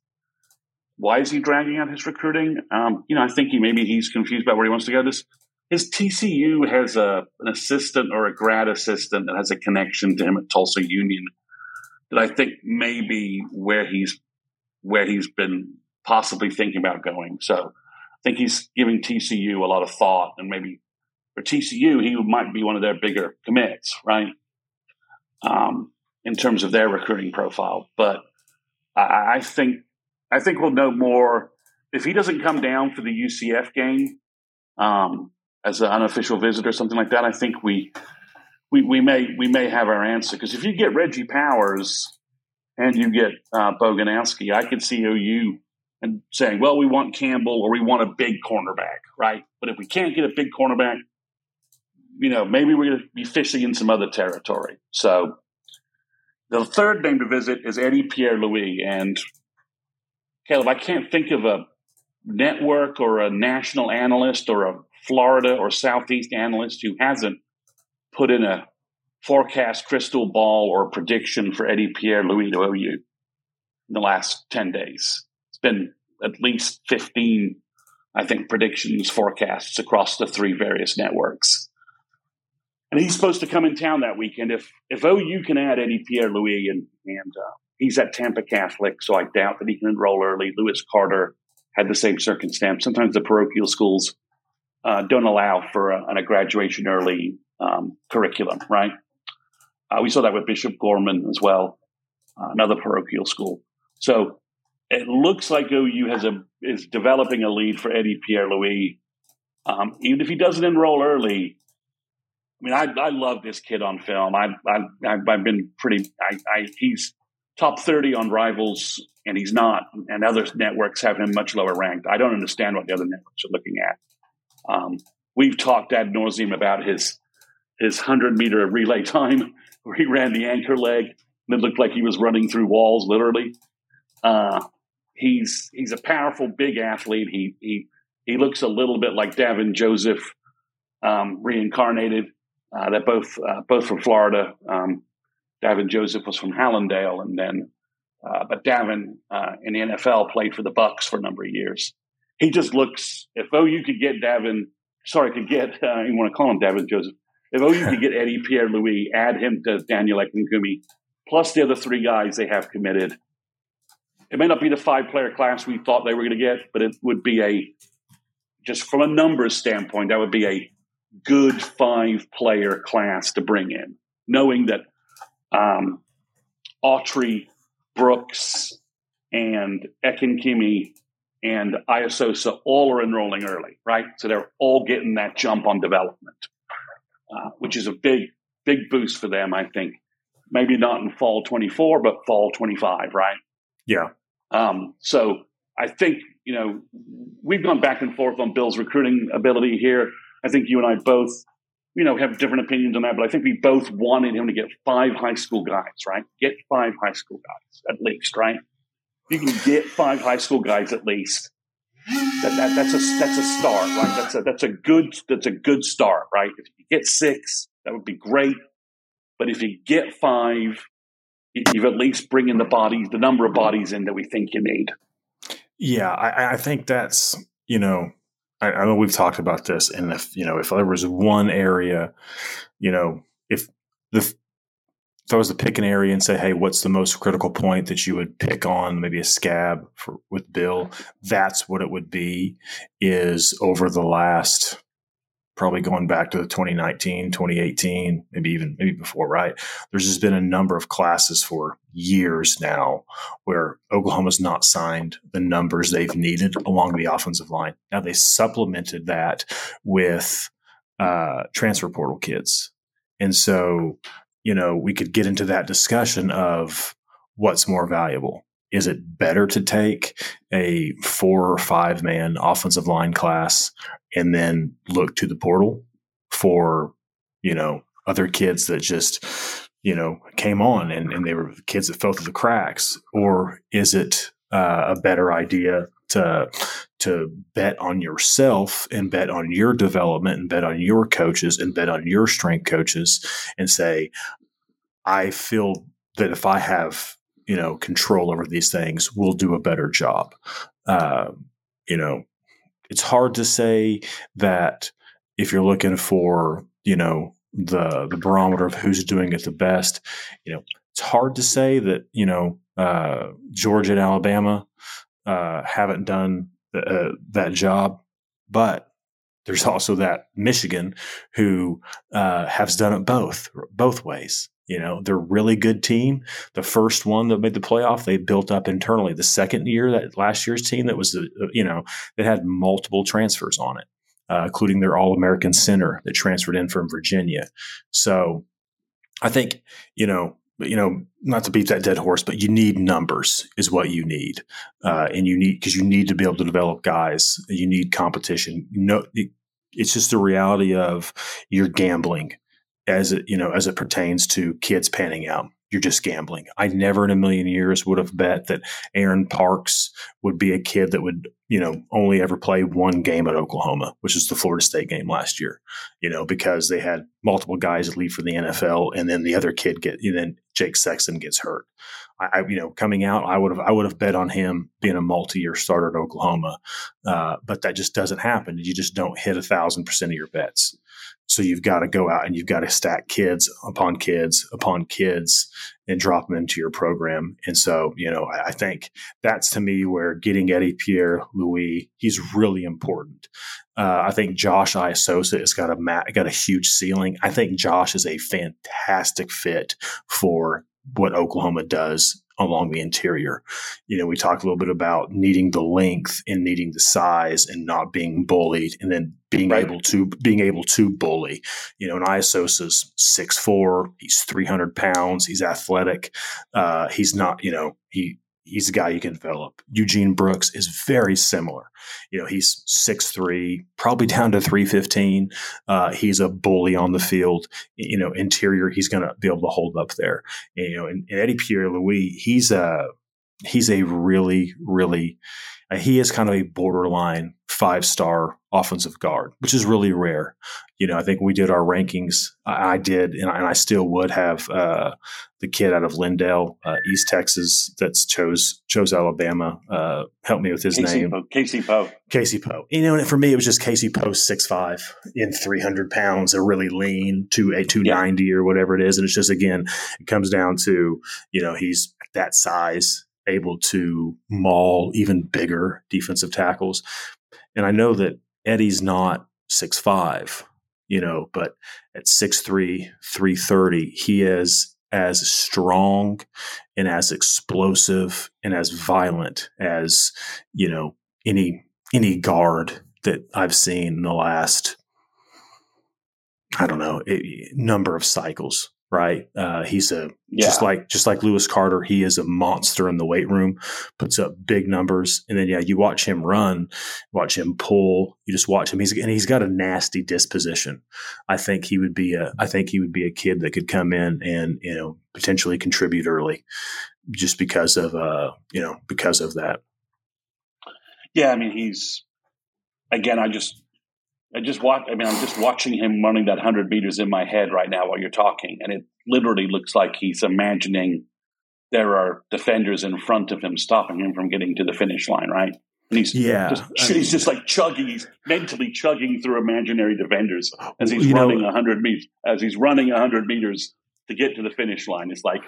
why is he dragging out his recruiting? Um, you know, I think he maybe he's confused about where he wants to go. This his TCU has a an assistant or a grad assistant that has a connection to him at Tulsa Union that I think may be where he's where he's been possibly thinking about going. So I think he's giving TCU a lot of thought, and maybe for TCU he might be one of their bigger commits, right? Um, in terms of their recruiting profile, but I, I think I think we'll know more if he doesn't come down for the UCF game um, as an unofficial visit or something like that. I think we we, we may we may have our answer because if you get Reggie Powers and you get uh, Boganowski, I could see OU and saying, well, we want Campbell or we want a big cornerback, right? But if we can't get a big cornerback, you know, maybe we're going to be fishing in some other territory. So the third name to visit is Eddie Pierre Louis, and Caleb, I can't think of a network or a national analyst or a Florida or Southeast analyst who hasn't put in a forecast crystal ball or prediction for Eddie Pierre Louis to OU in the last 10 days. It's been at least 15, I think, predictions, forecasts across the three various networks. And he's supposed to come in town that weekend. If if OU can add Eddie Pierre Louis and, and uh, He's at Tampa Catholic, so I doubt that he can enroll early. Lewis Carter had the same circumstance. Sometimes the parochial schools uh, don't allow for a, a graduation early um, curriculum, right? Uh, we saw that with Bishop Gorman as well, uh, another parochial school. So it looks like OU has a is developing a lead for Eddie Pierre Louis. Um, even if he doesn't enroll early, mean, I, I love this kid on film. I, I, I've been pretty. I, I, he's top thirty on Rivals, and he's not. And other networks have him much lower ranked. I don't understand what the other networks are looking at. Um, we've talked ad nauseum about his his hundred meter relay time, where he ran the anchor leg and it looked like he was running through walls, literally. Uh, he's he's a powerful, big athlete. He he he looks a little bit like Davin Joseph um, reincarnated. Uh, they're both uh, both from Florida. Um, Davin Joseph was from Hallandale, and then uh, but Davin uh, in the NFL played for the Bucs for a number of years. He just looks. If OU could get Davin, sorry, could get uh, you want to call him Davin Joseph. If OU could get Eddie Pierre Louis, add him to Daniel Akinkunmi, plus the other three guys they have committed. It may not be the five player class we thought they were going to get, but it would be a just from a numbers standpoint, that would be a good five player class to bring in, knowing that um, Autry, Brooks, and Akinkunmi and Aisosa all are enrolling early, right? So they're all getting that jump on development, uh, which is a big, big boost for them, I think. Maybe not in fall 24, but fall 25, right? Yeah. Um, so I think, you know, we've gone back and forth on Bill's recruiting ability here. I think you and I both, you know, have different opinions on that, but I think we both wanted him to get five high school guys, right? Get five high school guys at least, right? You can get five high school guys at least. That, that, that's a that's a start, right? That's a that's a good that's a good start, right? If you get six, that would be great. But if you get five, you've at least bring in the bodies, the number of bodies in that we think you need. Yeah, I, I think that's you know I, I, know we've talked about this, and if you know, if there was one area, you know, if the if I was to pick an area and say, hey, what's the most critical point that you would pick on, maybe a scab for with Bill, that's what it would be. Is over the last probably going back to the 2019, 2018, maybe even maybe before, right? There's just been a number of classes for years now where Oklahoma's not signed the numbers they've needed along the offensive line. Now they supplemented that with uh, transfer portal kids. And so, you know, we could get into that discussion of what's more valuable. Is it better to take a four or five man offensive line class and then look to the portal for, you know, other kids that just, you know, came on and, and they were kids that fell through the cracks? Or is it uh, a better idea to to bet on yourself and bet on your development and bet on your coaches and bet on your strength coaches and say, I feel that if I have you know control over these things, we'll do a better job. Uh, you know, it's hard to say that if you're looking for, you know, the the barometer of who's doing it the best, you know, it's hard to say that, you know, uh, Georgia and Alabama uh, haven't done uh, that job, but there's also that Michigan who uh, has done it both both ways. You know, they're a really good team. The first one that made the playoff, they built up internally. The second year, that last year's team that was, you know, that had multiple transfers on it, uh, including their All American center that transferred in from Virginia. So I think, you know, you know, not to beat that dead horse, but you need numbers is what you need. Uh, and you need, because you need to be able to develop guys. You need competition. You know, it, it's just the reality of you're gambling as it you know as it pertains to kids panning out you're just gambling i never in a million years would have bet that aaron parks would be a kid that would you know only ever play one game at oklahoma which is the florida state game last year you know because they had multiple guys leave for the nfl and then the other kid get and then jake sexton gets hurt I, you know, coming out, I would have, I would have bet on him being a multi-year starter at Oklahoma, uh, but that just doesn't happen. You just don't hit a thousand percent of your bets. So you've got to go out and you've got to stack kids upon kids upon kids and drop them into your program. And so, you know, I, I think that's to me where getting Eddie Pierre Louis, he's really important. Uh, I think Josh Aisosa has got a mat, got a huge ceiling. I think Josh is a fantastic fit for what Oklahoma does along the interior. You know, we talked a little bit about needing the length and needing the size and not being bullied and then being right. able to being able to bully. You know, and Aisosa's six four, he's 300 pounds, he's athletic. Uh, he's not, you know, he he's a guy you can develop. Eugene Brooks is very similar. You know, he's six three, probably down to 315. Uh, he's a bully on the field. You know, interior, he's going to be able to hold up there. And, you know, and, and Eddie Pierre Louis, he's a, he's a really, really, uh, he is kind of a borderline five star offensive guard, which is really rare. You know, I think we did our rankings. I, I did, and I, and I, still would have uh, the kid out of Lindale, uh, East Texas, that's chose chose Alabama. Uh, help me with his Casey name, Poe. Casey Poe. Casey Poe. You know, and for me, it was just Casey Poe, six five in three hundred pounds, a really lean to a two ninety yeah. or whatever it is, and it's just again, it comes down to you know he's that size able to maul even bigger defensive tackles. And I know that Eddie's not six five, you know, but at 6'3, 330, he is as strong and as explosive and as violent as, you know, any any guard that I've seen in the last I don't know, a number of cycles right? Uh, he's a yeah. just like just like Lewis Carter. He is a monster in the weight room, puts up big numbers, and then yeah, you watch him run, watch him pull. You just watch him. He's and he's got a nasty disposition. I think he would be a I think he would be a kid that could come in and you know potentially contribute early, just because of uh you know because of that. Yeah, I mean he's again. I just I just watch. I mean, I'm just watching him running that hundred meters in my head right now while you're talking, and it literally looks like he's imagining there are defenders in front of him stopping him from getting to the finish line, right? And he's yeah, just, I mean, he's just like chugging. He's mentally chugging through imaginary defenders as he's running hundred meters. As he's running hundred meters to get to the finish line, it's like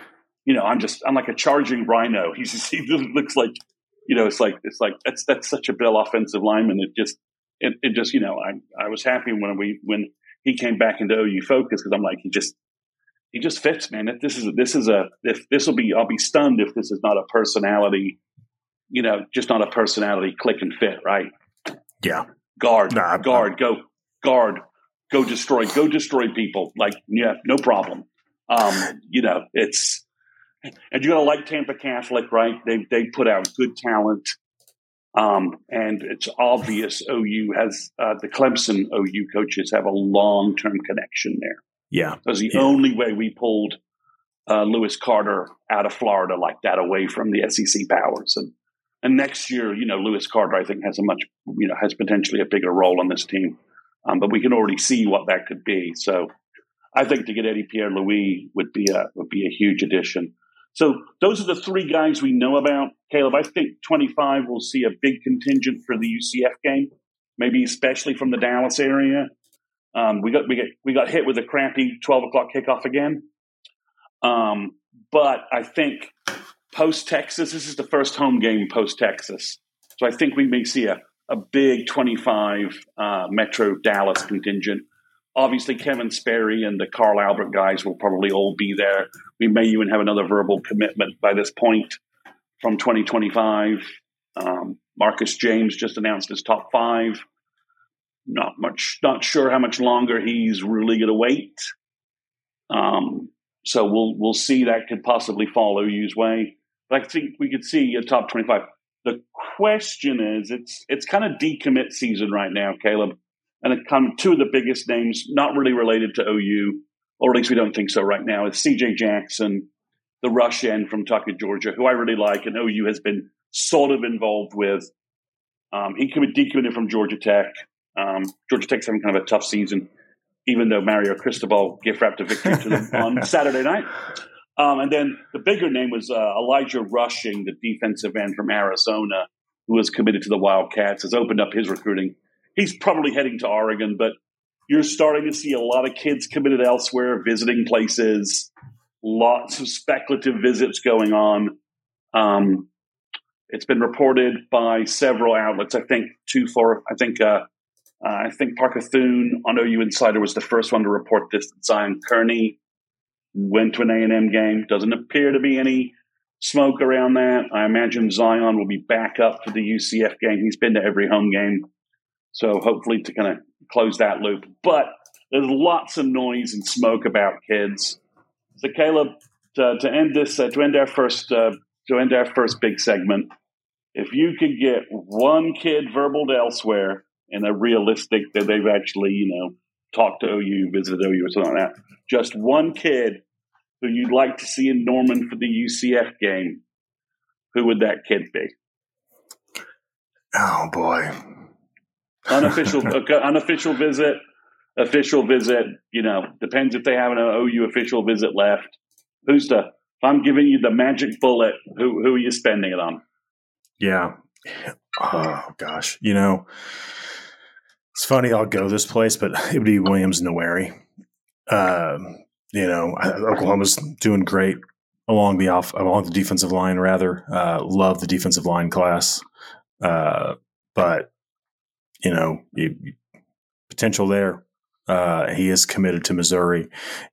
you know, I'm just I'm like a charging rhino. He's just, he looks like you know, it's like it's like that's that's such a Bill offensive lineman. It just it, it just, you know, I, I was happy when we, when he came back into OU focus because I'm like, he just, he just fits, man. If this is, this is a, if this will be, I'll be stunned if this is not a personality, you know, just not a personality click and fit, right? Yeah. Guard, nah, guard, go, guard, go destroy, go destroy people. Like, yeah, no problem. Um, you know, it's, and you got to like Tampa Catholic, right? They they put out good talent. Um, and it's obvious OU has uh, the Clemson OU coaches have a long term connection there. Yeah, was the yeah. only way we pulled uh, Lewis Carter out of Florida like that away from the SEC powers. And and next year, you know, Lewis Carter I think has a much you know has potentially a bigger role on this team. Um, but we can already see what that could be. So I think to get Eddie Pierre Louis would be a would be a huge addition. So those are the three guys we know about. Caleb, I think 25 will see a big contingent for the UCF game, maybe especially from the Dallas area. Um, we got we got we got hit with a crappy 12 o'clock kickoff again. Um, but I think post Texas, this is the first home game post Texas, so I think we may see a a big 25 uh, Metro Dallas contingent obviously Kevin Sperry and the Carl Albert guys will probably all be there. We may even have another verbal commitment by this point from 2025. Um, Marcus James just announced his top five. Not much, not sure how much longer he's really going to wait. Um, so we'll we'll see that could possibly fall OU's way. But I think we could see a top 25. The question is, it's it's kind of decommit season right now, Caleb and it come two of the biggest names, not really related to OU, or at least we don't think so right now, is CJ Jackson, the rush end from Tucker, Georgia, who I really like, and OU has been sort of involved with. Um, he decommitted from Georgia Tech. Um, Georgia Tech's having kind of a tough season, even though Mario Cristobal gift wrapped a victory to them on Saturday night. Um, and then the bigger name was uh, Elijah Rushing, the defensive end from Arizona, who was committed to the Wildcats, has opened up his recruiting he's probably heading to Oregon, but you're starting to see a lot of kids committed elsewhere, visiting places, lots of speculative visits going on. Um, it's been reported by several outlets. I think two for I think uh, Uh, I think Parker Thune on OU Insider was the first one to report this. Zion Kearney went to an A&M game. Doesn't appear to be any smoke around that. I imagine Zion will be back up for the UCF game. He's been to every home game. So hopefully to kind of close that loop. But there's lots of noise and smoke about kids. So Caleb, to, to end this, uh, to end our first, uh, to end our first big segment, if you could get one kid verbaled elsewhere in a realistic that they've actually, you know, talked to OU, visited OU, or something like that, just one kid who you'd like to see in Norman for the UCF game, who would that kid be? Oh boy, unofficial unofficial visit, official visit. You know, depends if they have an OU official visit left. Who's the? If I'm giving you the magic bullet, who who are you spending it on? Yeah. Oh gosh, you know, it's funny. I'll go this place, but it would be Williams Nwaneri. Um, you know, Oklahoma's doing great along the off along the defensive line. Rather, uh, love the defensive line class, uh, but you know, you, potential there. Uh, he is committed to Missouri,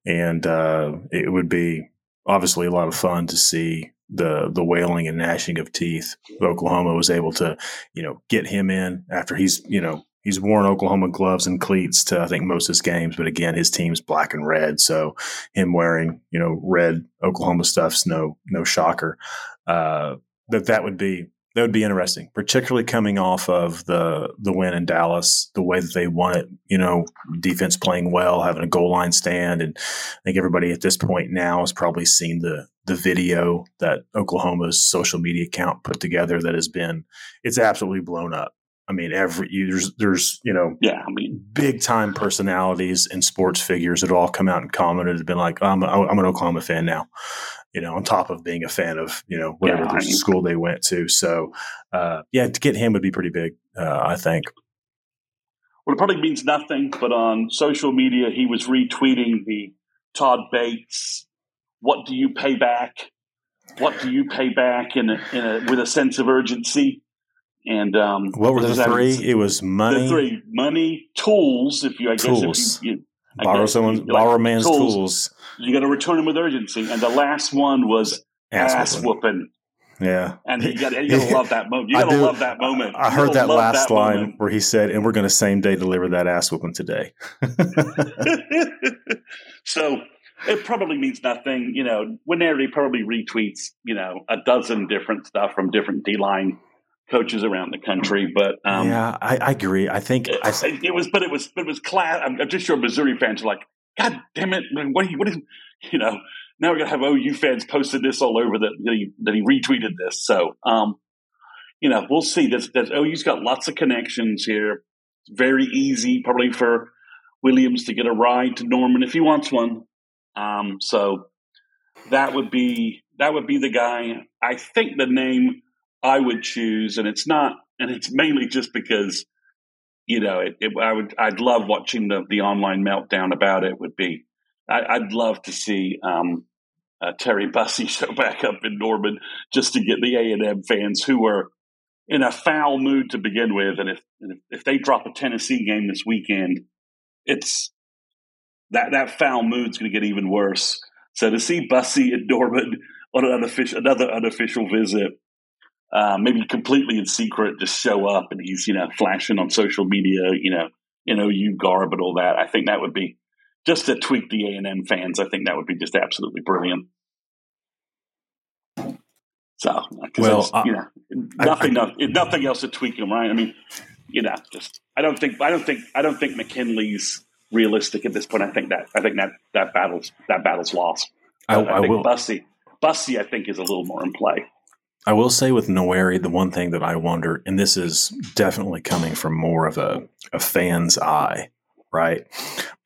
and uh, it would be obviously a lot of fun to see the the wailing and gnashing of teeth. Oklahoma was able to, you know, get him in after he's you know he's worn Oklahoma gloves and cleats to I think most of his games, but again, his team's black and red, so him wearing you know red Oklahoma stuff's no no shocker. Uh, that that would be that would be interesting, particularly coming off of the the win in Dallas, the way that they won it. You know, defense playing well, having a goal line stand, and I think everybody at this point now has probably seen the the video that Oklahoma's social media account put together that has been it's absolutely blown up. I mean, every there's there's you know, yeah, I mean, big time personalities and sports figures that all come out and commented and been like, oh, I'm a, I'm an Oklahoma fan now, you know, on top of being a fan of you know whatever yeah, school they went to. So, uh, yeah, to get him would be pretty big, uh, I think. Well, it probably means nothing, but on social media, he was retweeting the Todd Bates. What do you pay back? What do you pay back in a, in a, with a sense of urgency? And um, what were the three? It was money, the three money, tools. If you, I tools. guess, if you, you borrow someone, like, borrow man's tools. tools. You got to return them with urgency. And the last one was ass, ass whooping. whooping. Yeah, and you got to love that moment. You got to love that moment. I heard that last that line moment. where he said, "And we're going to same day deliver that ass whooping today." so it probably means nothing. You know, Nwaneri probably retweets you know a dozen different stuff from different D line coaches around the country. But um, yeah, I, I, agree. I think it, I, it, was, but it was, it was class. I'm, I'm, just sure Missouri fans are like, God damn it! What, what is, you know? Now we're gonna have OU fans posted this all over that that he, that he retweeted this. So, um, you know, we'll see. There's, there's OU's got lots of connections here. It's very easy, probably for Williams to get a ride to Norman if he wants one. Um, so that would be that would be the guy. I think the name I would choose, and it's not, and it's mainly just because, you know, it, it, I would, I'd love watching the the online meltdown about it. Would be, I, would love to see um, uh, Terry Bussey show back up in Norman just to get the A and M fans who were in a foul mood to begin with, and if if they drop a Tennessee game this weekend, it's that that foul mood's going to get even worse. So to see Bussey in Norman on an unofficial, another unofficial visit uh, maybe completely in secret, just show up and he's, you know, flashing on social media, you know, you know, you garb and all that. I think that would be just to tweak the A and M fans. I think that would be just absolutely brilliant. So, well, you know, nothing, I, I, nothing else to tweak them, right? I mean, you know, just I don't think, I don't think, I don't think McKinley's realistic at this point. I think that, I think that that battle's that battle's lost. I, I, think will. Bussy, Bussey, I think is a little more in play. I will say with Nwaneri, the one thing that I wonder, and this is definitely coming from more of a, a fan's eye, right?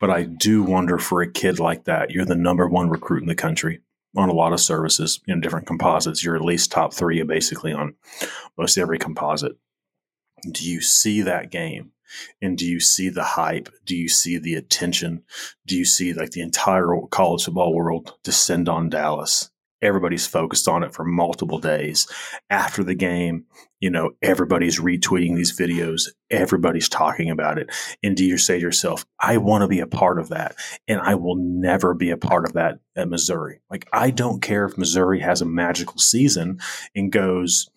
But I do wonder for a kid like that, you're the number one recruit in the country on a lot of services in different composites. You're at least top three basically on most every composite. Do you see that game? And do you see the hype? Do you see the attention? Do you see like the entire college football world descend on Dallas? Everybody's focused on it for multiple days. After the game, you know, everybody's retweeting these videos, everybody's talking about it. And do you say to yourself, I want to be a part of that. And I will never be a part of that at Missouri. Like, I don't care if Missouri has a magical season and goes,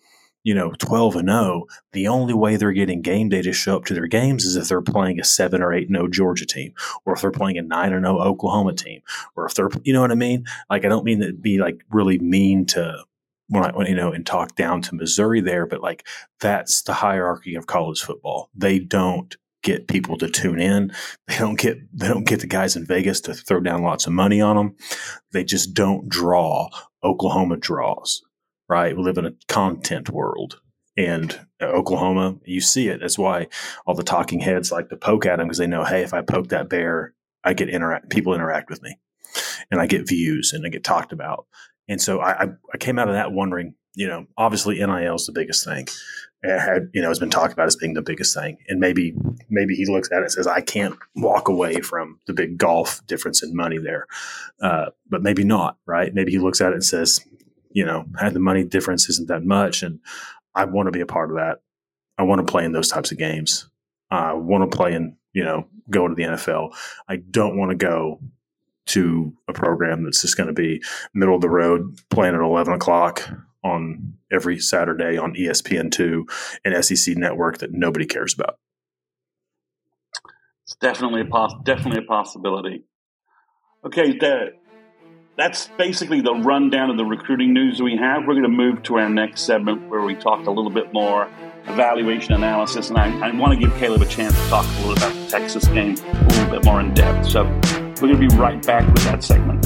you know, 12 and 0, the only way they're getting game day to show up to their games is if they're playing a 7 or 8 0 Georgia team, or if they're playing a 9 0 Oklahoma team, or if they're, you know what I mean? Like, I don't mean to be like really mean to when I, you know, and talk down to Missouri there, but like that's the hierarchy of college football. They don't get people to tune in. They don't get they don't get the guys in Vegas to throw down lots of money on them. They just don't draw. Oklahoma draws right? We live in a content world. And Oklahoma, you see it. That's why all the talking heads like to poke at them because they know, hey, if I poke that bear, I get interact. People interact with me, and I get views and I get talked about. And so I, I came out of that wondering, you know, obviously NIL is the biggest thing. It had, you know, has been talked about as being the biggest thing. And maybe, maybe he looks at it and says, I can't walk away from the big golf difference in money there. Uh, but maybe not, right? Maybe he looks at it and says, you know, the money difference isn't that much. And I want to be a part of that. I want to play in those types of games. I want to play in, you know, go to the NFL. I don't want to go to a program that's just going to be middle of the road playing at 11 o'clock on every Saturday on ESPN2 and SEC network that nobody cares about. It's definitely a definitely a possibility. Okay, the, that's basically the rundown of the recruiting news we have. We're going to move to our next segment where we talk a little bit more evaluation analysis, and I, I want to give Caleb a chance to talk a little about the Texas game a little bit more in depth. So we're going to be right back with that segment.